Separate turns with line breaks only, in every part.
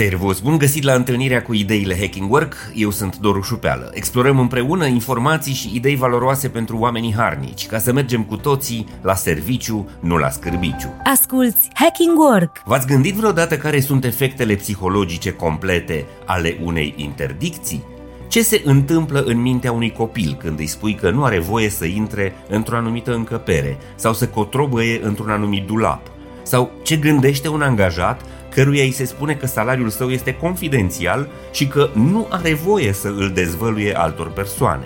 Servus, bun găsit la întâlnirea cu ideile Hacking Work, eu sunt Doru Șupeală. Explorăm împreună informații și idei valoroase pentru oamenii harnici, ca să mergem cu toții la serviciu, nu la scârbiciu.
Asculți Hacking Work!
V-ați gândit vreodată care sunt efectele psihologice complete ale unei interdicții? Ce se întâmplă în mintea unui copil când îi spui că nu are voie să intre într-o anumită încăpere sau să cotrobăie într-un anumit dulap? Sau ce gândește un angajat căruia îi se spune că salariul său este confidențial și că nu are voie să îl dezvăluie altor persoane.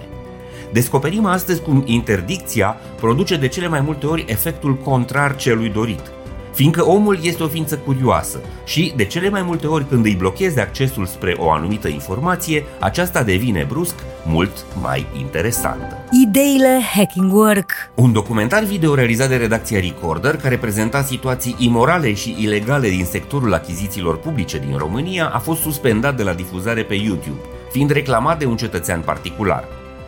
Descoperim astăzi cum interdicția produce de cele mai multe ori efectul contrar celui dorit – fiindcă omul este o ființă curioasă și, de cele mai multe ori când îi blocheze accesul spre o anumită informație, aceasta devine brusc mult mai interesantă.
Ideile Hacking Work
Un documentar video realizat de redacția Recorder, care prezenta situații imorale și ilegale din sectorul achizițiilor publice din România, a fost suspendat de la difuzare pe YouTube, fiind reclamat de un cetățean particular.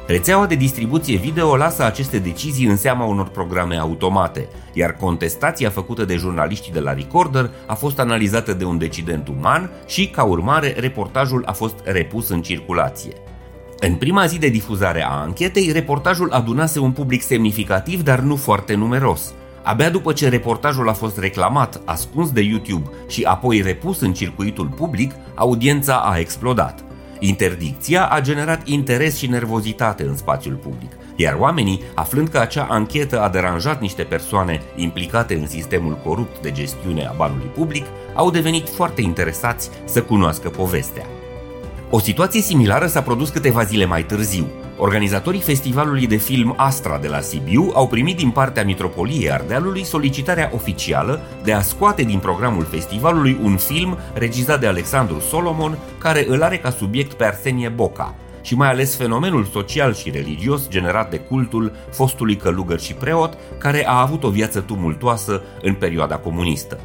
Rețeaua de distribuție video lasă aceste decizii în seama unor programe automate, iar contestația făcută de jurnaliștii de la Recorder a fost analizată de un decident uman și, ca urmare, reportajul a fost repus în circulație. În prima zi de difuzare a anchetei, reportajul adunase un public semnificativ, dar nu foarte numeros. Abia după ce reportajul a fost reclamat, ascuns de YouTube și apoi repus în circuitul public, audiența a explodat. Interdicția a generat interes și nervozitate în spațiul public, iar oamenii, aflând că acea anchetă a deranjat niște persoane implicate în sistemul corupt de gestiune a banului public, au devenit foarte interesați să cunoască povestea. O situație similară s-a produs câteva zile mai târziu, Organizatorii festivalului de film Astra de la Sibiu au primit din partea Mitropoliei Ardealului solicitarea oficială de a scoate din programul festivalului un film regizat de Alexandru Solomon care îl are ca subiect pe Arsenie Boca și mai ales fenomenul social și religios generat de cultul fostului călugăr și preot care a avut o viață tumultoasă în perioada comunistă.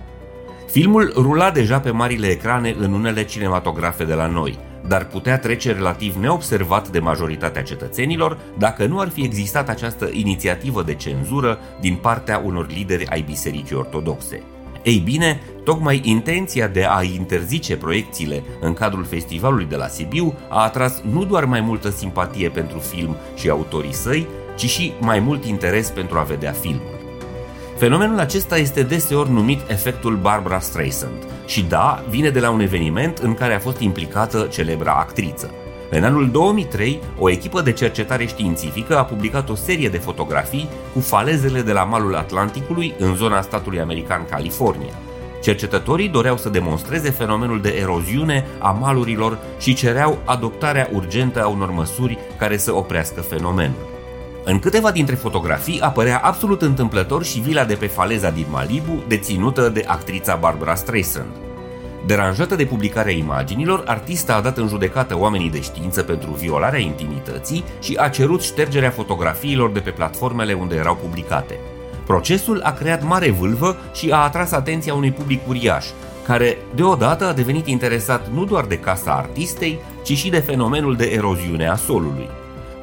Filmul rula deja pe marile ecrane în unele cinematografe de la noi – dar putea trece relativ neobservat de majoritatea cetățenilor dacă nu ar fi existat această inițiativă de cenzură din partea unor lideri ai Bisericii Ortodoxe. Ei bine, tocmai intenția de a interzice proiecțiile în cadrul festivalului de la Sibiu a atras nu doar mai multă simpatie pentru film și autorii săi, ci și mai mult interes pentru a vedea filmul. Fenomenul acesta este deseori numit efectul Barbara Streisand și da, vine de la un eveniment în care a fost implicată celebra actriță. În anul 2003, o echipă de cercetare științifică a publicat o serie de fotografii cu falezele de la malul Atlanticului în zona statului american California. Cercetătorii doreau să demonstreze fenomenul de eroziune a malurilor și cereau adoptarea urgentă a unor măsuri care să oprească fenomenul. În câteva dintre fotografii apărea absolut întâmplător și vila de pe faleza din Malibu, deținută de actrița Barbara Streisand. Deranjată de publicarea imaginilor, artista a dat în judecată oamenii de știință pentru violarea intimității și a cerut ștergerea fotografiilor de pe platformele unde erau publicate. Procesul a creat mare vâlvă și a atras atenția unui public uriaș, care deodată a devenit interesat nu doar de casa artistei, ci și de fenomenul de eroziune a solului.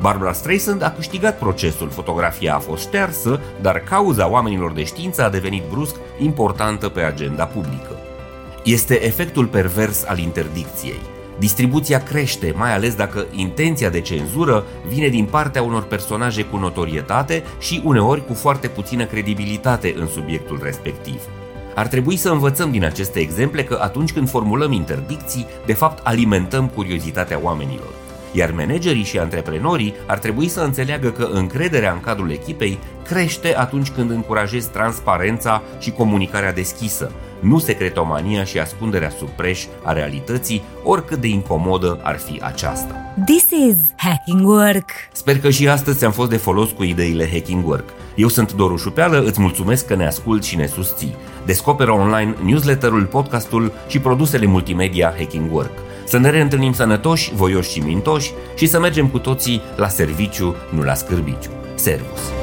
Barbara Streisand a câștigat procesul, fotografia a fost ștersă, dar cauza oamenilor de știință a devenit brusc importantă pe agenda publică. Este efectul pervers al interdicției. Distribuția crește, mai ales dacă intenția de cenzură vine din partea unor personaje cu notorietate și uneori cu foarte puțină credibilitate în subiectul respectiv. Ar trebui să învățăm din aceste exemple că atunci când formulăm interdicții, de fapt alimentăm curiozitatea oamenilor iar managerii și antreprenorii ar trebui să înțeleagă că încrederea în cadrul echipei crește atunci când încurajezi transparența și comunicarea deschisă, nu secretomania și ascunderea sub preș a realității, oricât de incomodă ar fi aceasta.
This is Hacking Work!
Sper că și astăzi ți-am fost de folos cu ideile Hacking Work. Eu sunt Doru Șupeală, îți mulțumesc că ne asculti și ne susții. Descoperă online newsletterul, podcastul și produsele multimedia Hacking Work. Să ne reîntâlnim sănătoși, voioși și mintoși și să mergem cu toții la serviciu, nu la scârbiciu. Servus!